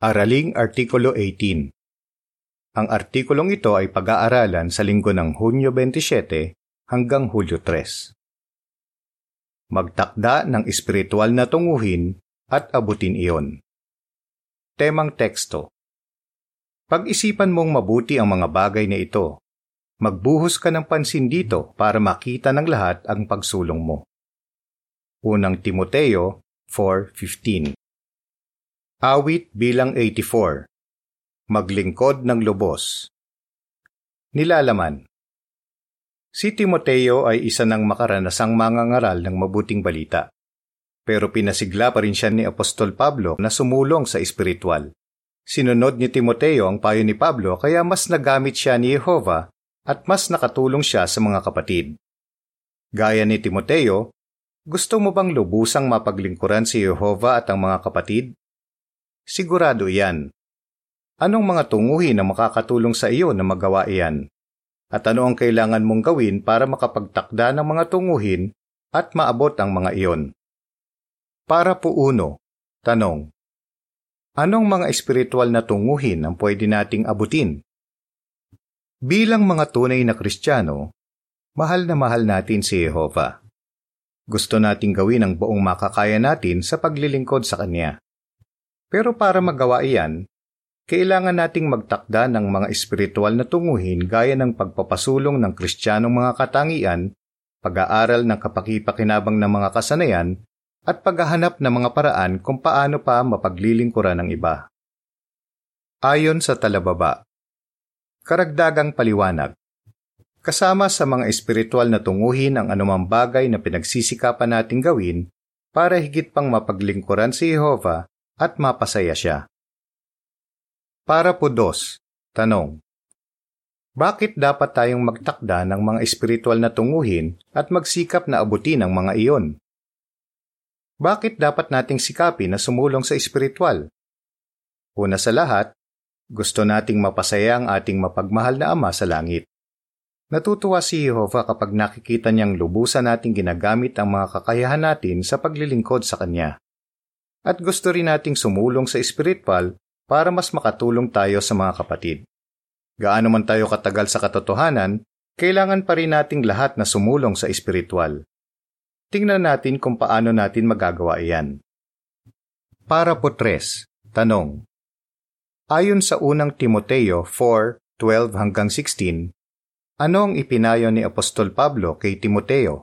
Araling Artikulo 18 Ang artikulong ito ay pag-aaralan sa linggo ng Hunyo 27 hanggang Hulyo 3. Magtakda ng espiritual na tunguhin at abutin iyon. Temang teksto Pag-isipan mong mabuti ang mga bagay na ito. Magbuhos ka ng pansin dito para makita ng lahat ang pagsulong mo. Unang Timoteo 4.15 Awit bilang 84 Maglingkod ng lubos Nilalaman Si Timoteo ay isa ng makaranasang mangangaral ng mabuting balita. Pero pinasigla pa rin siya ni Apostol Pablo na sumulong sa espiritual. Sinunod ni Timoteo ang payo ni Pablo kaya mas nagamit siya ni Jehova at mas nakatulong siya sa mga kapatid. Gaya ni Timoteo, gusto mo bang lubusang mapaglingkuran si Jehova at ang mga kapatid? Sigurado iyan. Anong mga tunguhin na makakatulong sa iyo na magawa iyan? At ano ang kailangan mong gawin para makapagtakda ng mga tunguhin at maabot ang mga iyon? Para po uno, tanong. Anong mga espiritual na tunguhin ang pwede nating abutin? Bilang mga tunay na Kristiyano, mahal na mahal natin si Jehova. Gusto nating gawin ang buong makakaya natin sa paglilingkod sa Kanya. Pero para magawa iyan, kailangan nating magtakda ng mga espiritual na tunguhin gaya ng pagpapasulong ng kristyanong mga katangian, pag-aaral ng kapakipakinabang ng mga kasanayan, at paghahanap ng mga paraan kung paano pa mapaglilingkuran ng iba. Ayon sa talababa, Karagdagang paliwanag Kasama sa mga espiritual na tunguhin ang anumang bagay na pinagsisikapan nating gawin para higit pang mapaglingkuran si Jehovah at mapasaya siya. Para po dos, tanong. Bakit dapat tayong magtakda ng mga espiritual na tunguhin at magsikap na abutin ang mga iyon? Bakit dapat nating sikapin na sumulong sa espiritual? Una sa lahat, gusto nating mapasaya ang ating mapagmahal na Ama sa langit. Natutuwa si Jehovah kapag nakikita niyang lubusan nating ginagamit ang mga kakayahan natin sa paglilingkod sa Kanya at gusto rin nating sumulong sa espiritual para mas makatulong tayo sa mga kapatid. Gaano man tayo katagal sa katotohanan, kailangan pa rin nating lahat na sumulong sa espiritual. Tingnan natin kung paano natin magagawa iyan. Para po tres, tanong. Ayon sa unang Timoteo 4:12 hanggang 16, ano ang ipinayo ni Apostol Pablo kay Timoteo?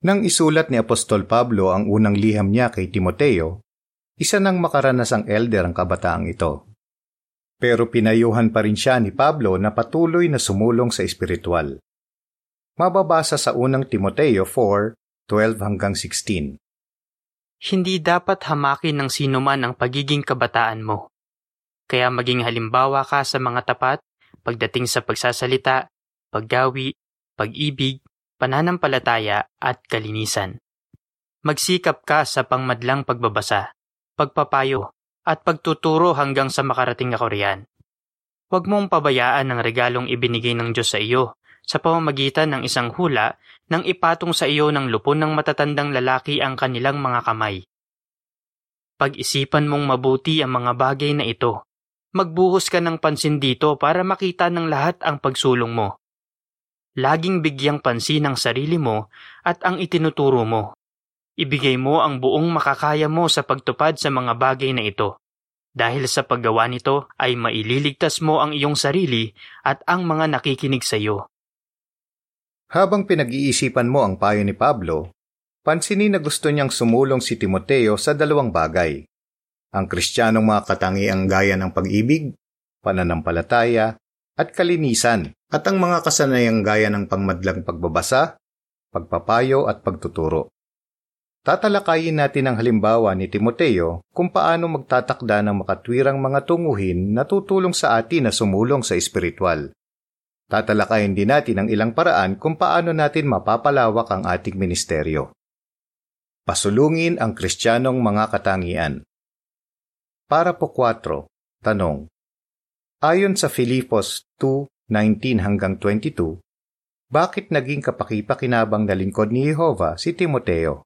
Nang isulat ni Apostol Pablo ang unang liham niya kay Timoteo, isa ng makaranasang elder ang kabataang ito. Pero pinayuhan pa rin siya ni Pablo na patuloy na sumulong sa espiritual. Mababasa sa unang Timoteo 4:12 hanggang 16. Hindi dapat hamakin ng sino man ang pagiging kabataan mo. Kaya maging halimbawa ka sa mga tapat pagdating sa pagsasalita, paggawi, pag-ibig, pananampalataya at kalinisan. Magsikap ka sa pangmadlang pagbabasa, pagpapayo, at pagtuturo hanggang sa makarating ako riyan. Huwag mong pabayaan ang regalong ibinigay ng Diyos sa iyo sa pamamagitan ng isang hula nang ipatong sa iyo ng lupon ng matatandang lalaki ang kanilang mga kamay. Pag-isipan mong mabuti ang mga bagay na ito. Magbuhos ka ng pansin dito para makita ng lahat ang pagsulong mo laging bigyang pansin ang sarili mo at ang itinuturo mo. Ibigay mo ang buong makakaya mo sa pagtupad sa mga bagay na ito. Dahil sa paggawa nito ay maililigtas mo ang iyong sarili at ang mga nakikinig sa iyo. Habang pinag-iisipan mo ang payo ni Pablo, pansinin na gusto niyang sumulong si Timoteo sa dalawang bagay. Ang kristyanong mga katangiang gaya ng pag-ibig, pananampalataya, at kalinisan at ang mga kasanayang gaya ng pangmadlang pagbabasa, pagpapayo at pagtuturo. Tatalakayin natin ang halimbawa ni Timoteo kung paano magtatakda ng makatwirang mga tunguhin na tutulong sa atin na sumulong sa espiritual. Tatalakayin din natin ang ilang paraan kung paano natin mapapalawak ang ating ministeryo. Pasulungin ang kristyanong mga katangian. Para po 4. Tanong. Ayon sa Filipos 2:19 hanggang 22, bakit naging kapakipakinabang na lingkod ni Jehova si Timoteo?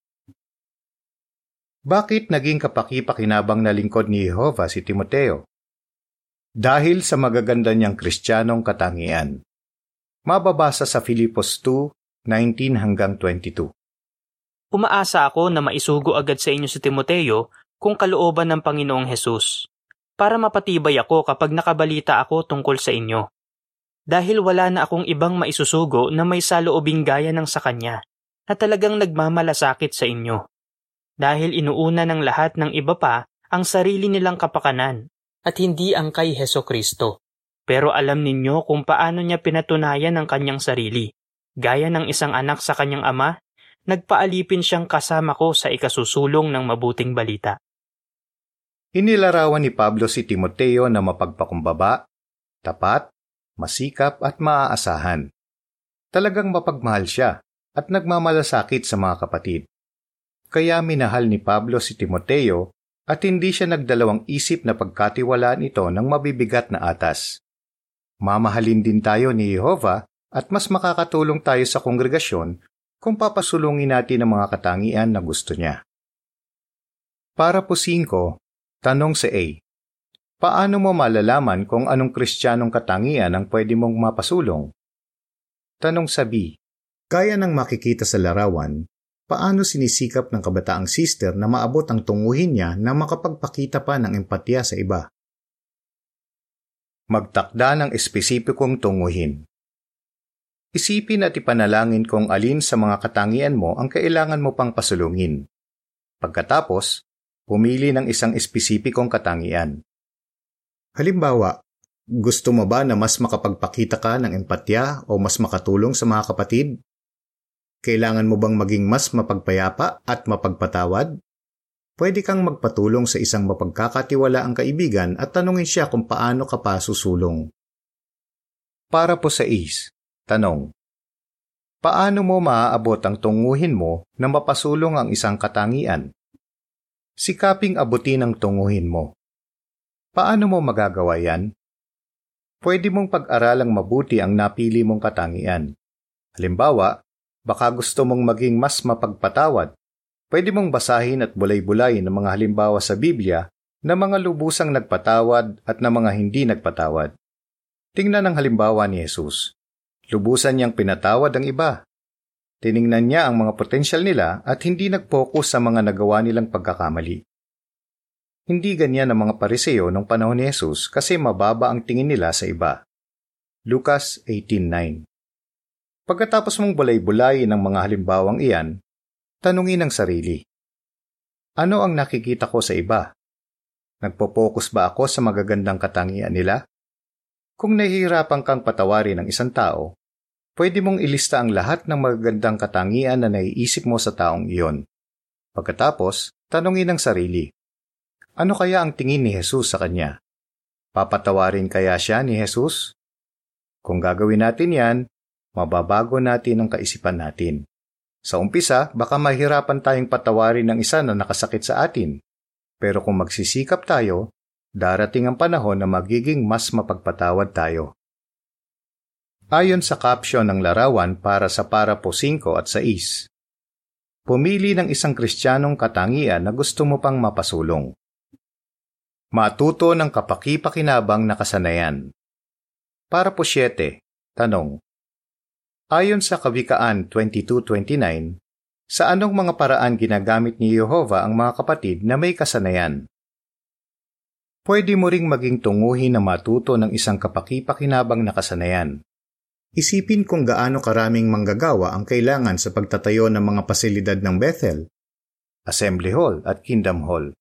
Bakit naging kapaki-pakinabang na lingkod ni Jehovah si Timoteo? Dahil sa magaganda niyang kristyanong katangian. Mababasa sa Filipos 2:19 hanggang 22. Umaasa ako na maisugo agad sa inyo si Timoteo kung kalooban ng Panginoong Hesus, para mapatibay ako kapag nakabalita ako tungkol sa inyo. Dahil wala na akong ibang maisusugo na may saloobing gaya ng sa kanya, na talagang nagmamalasakit sa inyo. Dahil inuuna ng lahat ng iba pa ang sarili nilang kapakanan at hindi ang kay Heso Kristo. Pero alam ninyo kung paano niya pinatunayan ang kanyang sarili. Gaya ng isang anak sa kanyang ama, nagpaalipin siyang kasama ko sa ikasusulong ng mabuting balita. Inilarawan ni Pablo si Timoteo na mapagpakumbaba, tapat, masikap at maaasahan. Talagang mapagmahal siya at nagmamalasakit sa mga kapatid. Kaya minahal ni Pablo si Timoteo at hindi siya nagdalawang isip na pagkatiwalaan ito ng mabibigat na atas. Mamahalin din tayo ni Jehova at mas makakatulong tayo sa kongregasyon kung papasulungin natin ang mga katangian na gusto niya. Para po 5, Tanong sa A. Paano mo malalaman kung anong kristyanong katangian ang pwede mong mapasulong? Tanong sa B. Kaya ng makikita sa larawan, paano sinisikap ng kabataang sister na maabot ang tunguhin niya na makapagpakita pa ng empatya sa iba? Magtakda ng espesipikong tunguhin. Isipin at ipanalangin kung alin sa mga katangian mo ang kailangan mo pang pasulungin. Pagkatapos, Pumili ng isang espesipikong katangian. Halimbawa, gusto mo ba na mas makapagpakita ka ng empatya o mas makatulong sa mga kapatid? Kailangan mo bang maging mas mapagpayapa at mapagpatawad? Pwede kang magpatulong sa isang mapagkakatiwalaang kaibigan at tanungin siya kung paano ka pa susulong. Para po sa is, tanong. Paano mo maaabot ang tunguhin mo na mapasulong ang isang katangian? Sikaping abutin ang tunguhin mo. Paano mo magagawa yan? Pwede mong pag-aralang mabuti ang napili mong katangian. Halimbawa, baka gusto mong maging mas mapagpatawad. Pwede mong basahin at bulay-bulay ng mga halimbawa sa Biblia na mga lubusang nagpatawad at na mga hindi nagpatawad. Tingnan ang halimbawa ni Jesus. Lubusan niyang pinatawad ang iba Tiningnan niya ang mga potensyal nila at hindi nag-focus sa mga nagawa nilang pagkakamali. Hindi ganyan ang mga pariseo nung panahon ni Jesus kasi mababa ang tingin nila sa iba. Lucas 18.9 Pagkatapos mong bulay-bulay ng mga halimbawang iyan, tanungin ang sarili. Ano ang nakikita ko sa iba? Nagpo-focus ba ako sa magagandang katangian nila? Kung nahihirapan kang patawarin ng isang tao, pwede mong ilista ang lahat ng magagandang katangian na naiisip mo sa taong iyon. Pagkatapos, tanungin ang sarili. Ano kaya ang tingin ni Jesus sa kanya? Papatawarin kaya siya ni Jesus? Kung gagawin natin yan, mababago natin ang kaisipan natin. Sa umpisa, baka mahirapan tayong patawarin ng isa na nakasakit sa atin. Pero kung magsisikap tayo, darating ang panahon na magiging mas mapagpatawad tayo. Ayon sa caption ng larawan para sa para po 5 at 6. Pumili ng isang kristyanong katangian na gusto mo pang mapasulong. Matuto ng kapaki-pakinabang na kasanayan. Para po 7. Tanong. Ayon sa Kawikaan 22.29, sa anong mga paraan ginagamit ni Yehova ang mga kapatid na may kasanayan? Pwede mo ring maging tunguhin na matuto ng isang kapaki-pakinabang na kasanayan. Isipin kung gaano karaming manggagawa ang kailangan sa pagtatayo ng mga pasilidad ng Bethel, Assembly Hall at Kingdom Hall.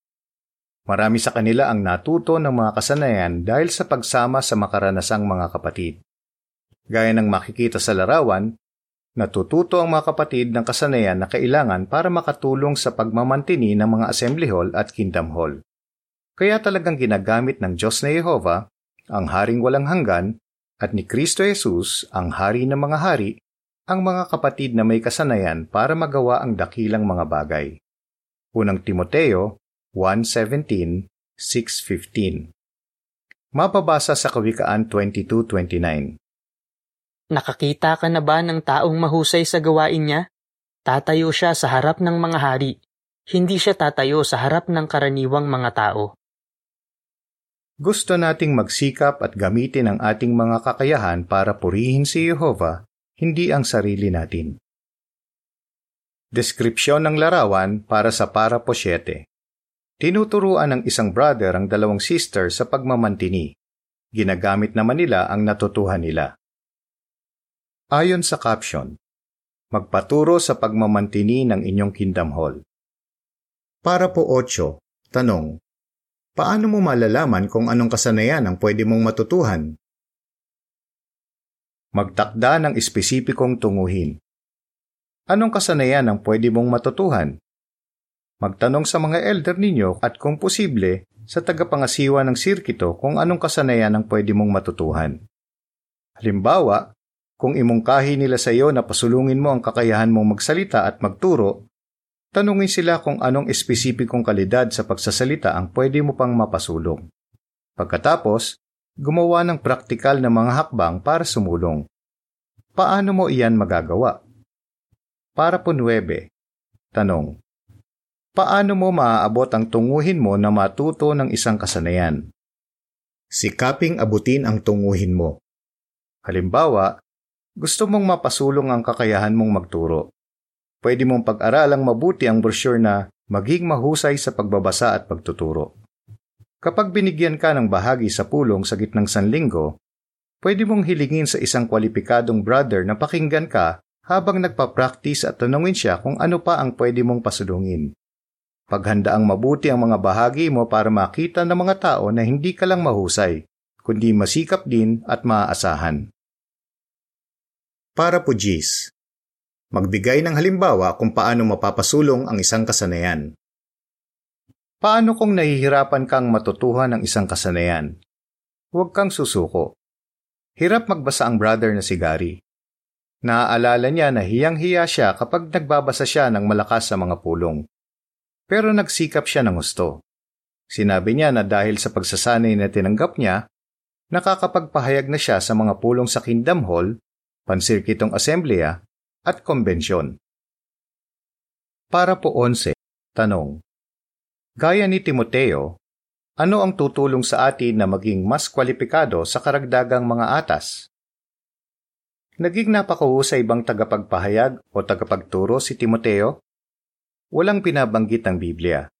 Marami sa kanila ang natuto ng mga kasanayan dahil sa pagsama sa makaranasang mga kapatid. Gaya ng makikita sa larawan, natututo ang mga kapatid ng kasanayan na kailangan para makatulong sa pagmamantini ng mga Assembly Hall at Kingdom Hall. Kaya talagang ginagamit ng Diyos na Yehova, ang Haring Walang Hanggan, at ni Kristo Jesus, ang Hari ng mga hari, ang mga kapatid na may kasanayan para magawa ang dakilang mga bagay. Unang Timoteo 1.17, 6.15 Mapabasa sa Kawikaan 22.29 Nakakita ka na ba ng taong mahusay sa gawain niya? Tatayo siya sa harap ng mga hari. hindi siya tatayo sa harap ng karaniwang mga tao. Gusto nating magsikap at gamitin ang ating mga kakayahan para purihin si Jehova, hindi ang sarili natin. Deskripsyon ng larawan para sa para po 7. Tinuturuan ng isang brother ang dalawang sister sa pagmamantini. Ginagamit naman nila ang natutuhan nila. Ayon sa caption, magpaturo sa pagmamantini ng inyong kingdom hall. Para po 8. Tanong, paano mo malalaman kung anong kasanayan ang pwede mong matutuhan? Magtakda ng espesipikong tunguhin. Anong kasanayan ang pwede mong matutuhan? Magtanong sa mga elder ninyo at kung posible, sa tagapangasiwa ng sirkito kung anong kasanayan ang pwede mong matutuhan. Halimbawa, kung imungkahi nila sa iyo na pasulungin mo ang kakayahan mong magsalita at magturo, tanungin sila kung anong espesipikong kalidad sa pagsasalita ang pwede mo pang mapasulong. Pagkatapos, gumawa ng praktikal na mga hakbang para sumulong. Paano mo iyan magagawa? Para po 9. Tanong. Paano mo maaabot ang tunguhin mo na matuto ng isang kasanayan? Sikaping abutin ang tunguhin mo. Halimbawa, gusto mong mapasulong ang kakayahan mong magturo. Pwede mong pag-aralang mabuti ang brochure na maging mahusay sa pagbabasa at pagtuturo. Kapag binigyan ka ng bahagi sa pulong sa gitnang sanlinggo, pwede mong hilingin sa isang kwalipikadong brother na pakinggan ka habang nagpa-practice at tanungin siya kung ano pa ang pwede mong pasulungin. Paghandaang mabuti ang mga bahagi mo para makita ng mga tao na hindi ka lang mahusay, kundi masikap din at maaasahan. Para po G's. Magbigay ng halimbawa kung paano mapapasulong ang isang kasanayan. Paano kung nahihirapan kang matutuhan ng isang kasanayan? Huwag kang susuko. Hirap magbasa ang brother na si Gary. Naaalala niya na hiyang-hiya siya kapag nagbabasa siya ng malakas sa mga pulong. Pero nagsikap siya ng gusto. Sinabi niya na dahil sa pagsasanay na tinanggap niya, nakakapagpahayag na siya sa mga pulong sa Kingdom Hall pansirkitong asembleya at konbensyon. Para po 11, tanong. Gaya ni Timoteo, ano ang tutulong sa atin na maging mas kwalipikado sa karagdagang mga atas? Naging napakahusay bang tagapagpahayag o tagapagturo si Timoteo? Walang pinabanggit ang Biblia,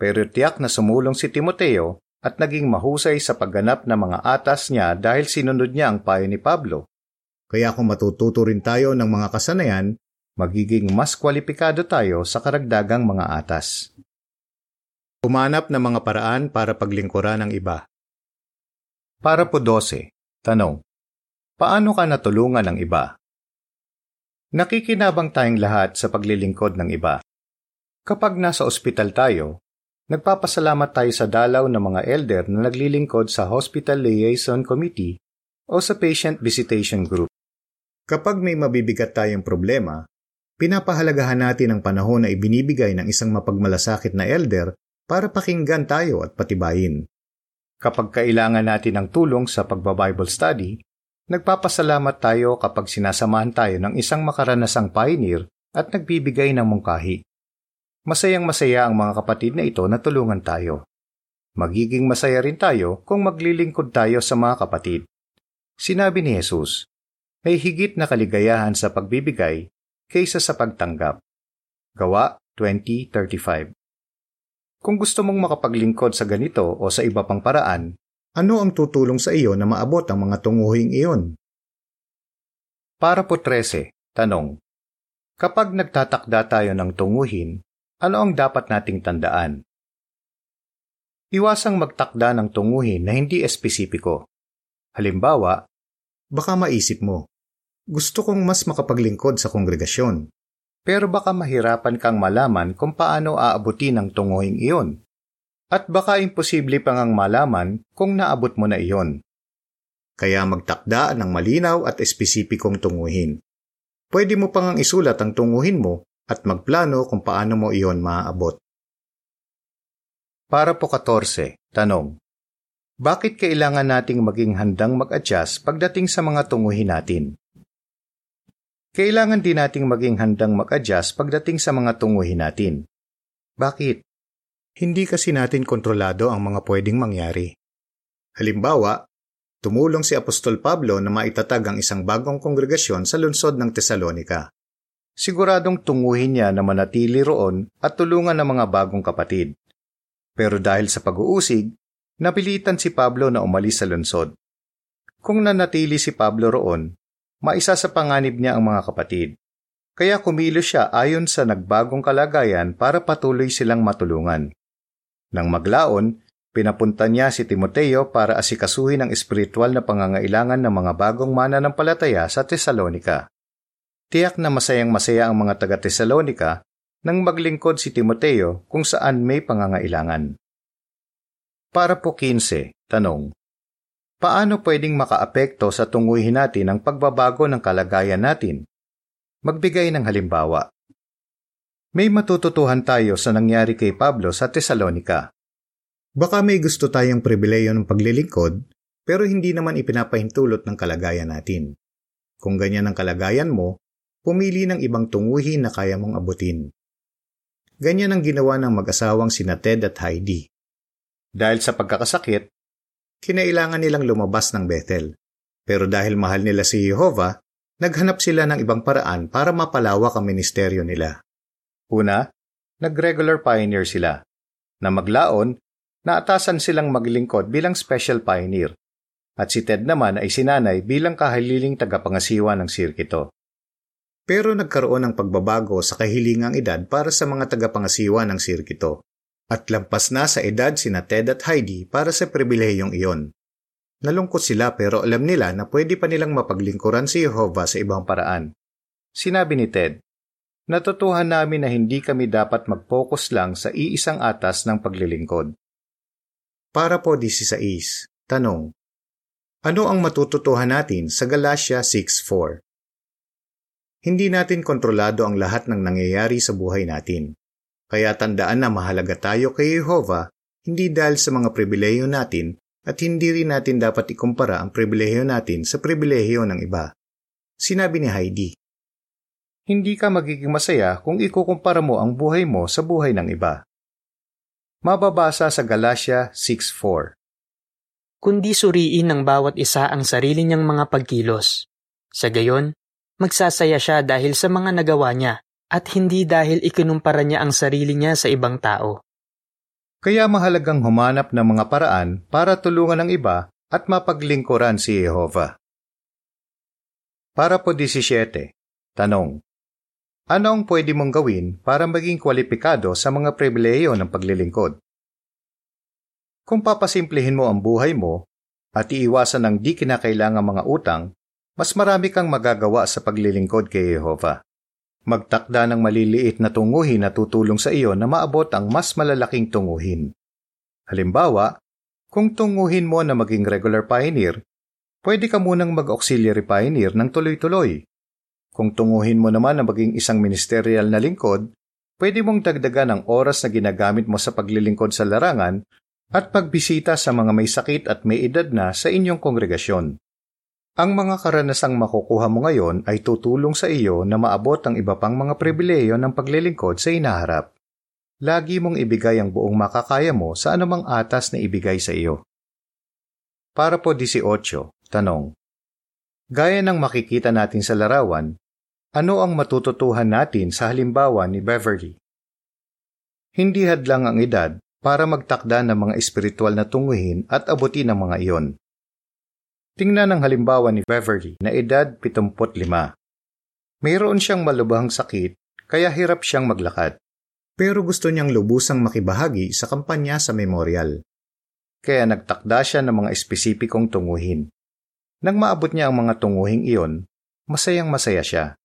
pero tiyak na sumulong si Timoteo at naging mahusay sa pagganap ng mga atas niya dahil sinunod niya ang payo ni Pablo. Kaya kung matututo rin tayo ng mga kasanayan, magiging mas kwalipikado tayo sa karagdagang mga atas. Umanap ng mga paraan para paglingkuran ng iba. Para po 12. Tanong. Paano ka natulungan ng iba? Nakikinabang tayong lahat sa paglilingkod ng iba. Kapag nasa ospital tayo, nagpapasalamat tayo sa dalaw ng mga elder na naglilingkod sa Hospital Liaison Committee o sa Patient Visitation Group. Kapag may mabibigat tayong problema, pinapahalagahan natin ang panahon na ibinibigay ng isang mapagmalasakit na elder para pakinggan tayo at patibayin. Kapag kailangan natin ng tulong sa pagba-Bible study, nagpapasalamat tayo kapag sinasamahan tayo ng isang makaranasang pioneer at nagbibigay ng mungkahi. Masayang masaya ang mga kapatid na ito na tulungan tayo. Magiging masaya rin tayo kung maglilingkod tayo sa mga kapatid. Sinabi ni Jesus, may higit na kaligayahan sa pagbibigay kaysa sa pagtanggap. Gawa 2035 Kung gusto mong makapaglingkod sa ganito o sa iba pang paraan, ano ang tutulong sa iyo na maabot ang mga tunguhing iyon? Para po 13, tanong. Kapag nagtatakda tayo ng tunguhin, ano ang dapat nating tandaan? Iwasang magtakda ng tunguhin na hindi espesipiko. Halimbawa, Baka maisip mo, gusto kong mas makapaglingkod sa kongregasyon. Pero baka mahirapan kang malaman kung paano aabutin ang tunguhing iyon. At baka imposible pang ang malaman kung naabot mo na iyon. Kaya magtakda ng malinaw at espesipikong tunguhin. Pwede mo pang ang isulat ang tunguhin mo at magplano kung paano mo iyon maaabot. Para po 14, tanong. Bakit kailangan nating maging handang mag-adjust pagdating sa mga tunguhin natin? Kailangan din nating maging handang mag-adjust pagdating sa mga tunguhin natin. Bakit? Hindi kasi natin kontrolado ang mga pwedeng mangyari. Halimbawa, tumulong si Apostol Pablo na maitatag ang isang bagong kongregasyon sa lungsod ng Tesalonika. Siguradong tunguhin niya na manatili roon at tulungan ng mga bagong kapatid. Pero dahil sa pag-uusig, napilitan si Pablo na umalis sa lungsod. Kung nanatili si Pablo roon, maisa sa panganib niya ang mga kapatid. Kaya kumilos siya ayon sa nagbagong kalagayan para patuloy silang matulungan. Nang maglaon, pinapunta niya si Timoteo para asikasuhin ang espiritual na pangangailangan ng mga bagong mananampalataya sa Tesalonika. Tiyak na masayang masaya ang mga taga Tesalonika nang maglingkod si Timoteo kung saan may pangangailangan. Para po 15, tanong. Paano pwedeng makaapekto sa tunguhin natin ang pagbabago ng kalagayan natin Magbigay ng halimbawa. May matututuhan tayo sa nangyari kay Pablo sa Tesalonika. Baka may gusto tayong pribileyo ng paglilingkod, pero hindi naman ipinapahintulot ng kalagayan natin. Kung ganyan ang kalagayan mo, pumili ng ibang tunguhin na kaya mong abutin. Ganyan ang ginawa ng mag-asawang sina Ted at Heidi. Dahil sa pagkakasakit, kinailangan nilang lumabas ng Bethel. Pero dahil mahal nila si Jehovah, naghanap sila ng ibang paraan para mapalawak ang ministeryo nila. Una, nag-regular pioneer sila. Na maglaon, naatasan silang maglingkod bilang special pioneer. At si Ted naman ay sinanay bilang kahililing tagapangasiwa ng sirkito. Pero nagkaroon ng pagbabago sa kahilingang edad para sa mga tagapangasiwa ng sirkito. At lampas na sa edad sina Ted at Heidi para sa pribilehiyong iyon. Nalungkot sila pero alam nila na pwede pa nilang mapaglingkuran si Jehovah sa ibang paraan. Sinabi ni Ted, Natutuhan namin na hindi kami dapat mag-focus lang sa iisang atas ng paglilingkod. Para po 16, tanong. Ano ang matututuhan natin sa Galatia 6.4? Hindi natin kontrolado ang lahat ng nangyayari sa buhay natin. Kaya tandaan na mahalaga tayo kay Jehovah hindi dahil sa mga pribileyo natin at hindi rin natin dapat ikumpara ang pribilehiyo natin sa pribilehiyo ng iba. Sinabi ni Heidi, Hindi ka magiging masaya kung ikukumpara mo ang buhay mo sa buhay ng iba. Mababasa sa Galatia 6.4 Kundi suriin ng bawat isa ang sarili niyang mga pagkilos. Sa gayon, magsasaya siya dahil sa mga nagawa niya at hindi dahil ikinumpara niya ang sarili niya sa ibang tao. Kaya mahalagang humanap ng mga paraan para tulungan ang iba at mapaglingkuran si Jehovah. Para po 17, tanong. Ano ang pwede mong gawin para maging kwalipikado sa mga pribileyo ng paglilingkod? Kung papasimplihin mo ang buhay mo at iiwasan ng di kinakailangang mga utang, mas marami kang magagawa sa paglilingkod kay Jehovah magtakda ng maliliit na tunguhin na tutulong sa iyo na maabot ang mas malalaking tunguhin. Halimbawa, kung tunguhin mo na maging regular pioneer, pwede ka munang mag-auxiliary pioneer ng tuloy-tuloy. Kung tunguhin mo naman na maging isang ministerial na lingkod, pwede mong dagdagan ang oras na ginagamit mo sa paglilingkod sa larangan at pagbisita sa mga may sakit at may edad na sa inyong kongregasyon. Ang mga karanasang makukuha mo ngayon ay tutulong sa iyo na maabot ang iba pang mga pribileyo ng paglilingkod sa inaharap. Lagi mong ibigay ang buong makakaya mo sa anumang atas na ibigay sa iyo. Para po 18, tanong. Gaya ng makikita natin sa larawan, ano ang matututuhan natin sa halimbawa ni Beverly? Hindi hadlang ang edad para magtakda ng mga espiritual na tunguhin at abutin ang mga iyon. Tingnan ang halimbawa ni Beverly na edad 75. Mayroon siyang malubhang sakit kaya hirap siyang maglakad. Pero gusto niyang lubusang makibahagi sa kampanya sa memorial. Kaya nagtakda siya ng mga espesipikong tunguhin. Nang maabot niya ang mga tunguhing iyon, masayang masaya siya.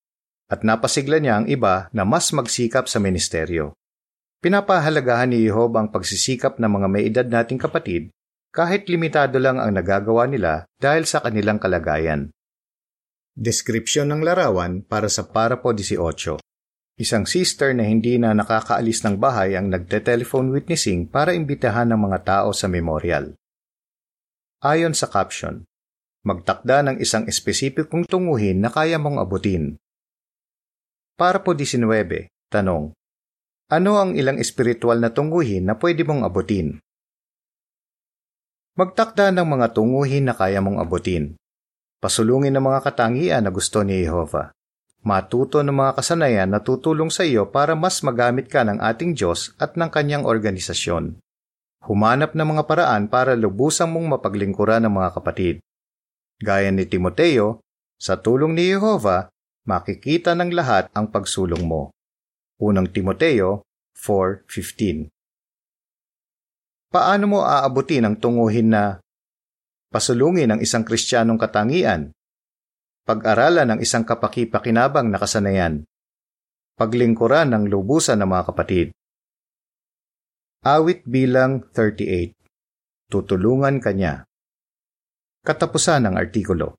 At napasigla niya ang iba na mas magsikap sa ministeryo. Pinapahalagahan ni Jehovah ang pagsisikap ng mga may edad nating kapatid kahit limitado lang ang nagagawa nila dahil sa kanilang kalagayan. Deskripsyon ng larawan para sa Parapo 18 Isang sister na hindi na nakakaalis ng bahay ang nagte-telephone witnessing para imbitahan ng mga tao sa memorial. Ayon sa caption, magtakda ng isang espesipikong tunguhin na kaya mong abutin. Para po 19, tanong, Ano ang ilang espiritual na tunguhin na pwede mong abutin? Magtakda ng mga tunguhin na kaya mong abutin. Pasulungin ng mga katangian na gusto ni Jehova. Matuto ng mga kasanayan na tutulong sa iyo para mas magamit ka ng ating Diyos at ng kanyang organisasyon. Humanap ng mga paraan para lubusang mong mapaglingkuran ng mga kapatid. Gaya ni Timoteo, sa tulong ni Jehova, makikita ng lahat ang pagsulong mo. Unang Timoteo 4.15 paano mo aabutin ang tunguhin na pasulungin ang isang kristyanong katangian, pag-aralan ng isang kapakipakinabang na kasanayan, paglingkuran ng lubusan ng mga kapatid. Awit bilang 38 Tutulungan kanya. Katapusan ng artikulo.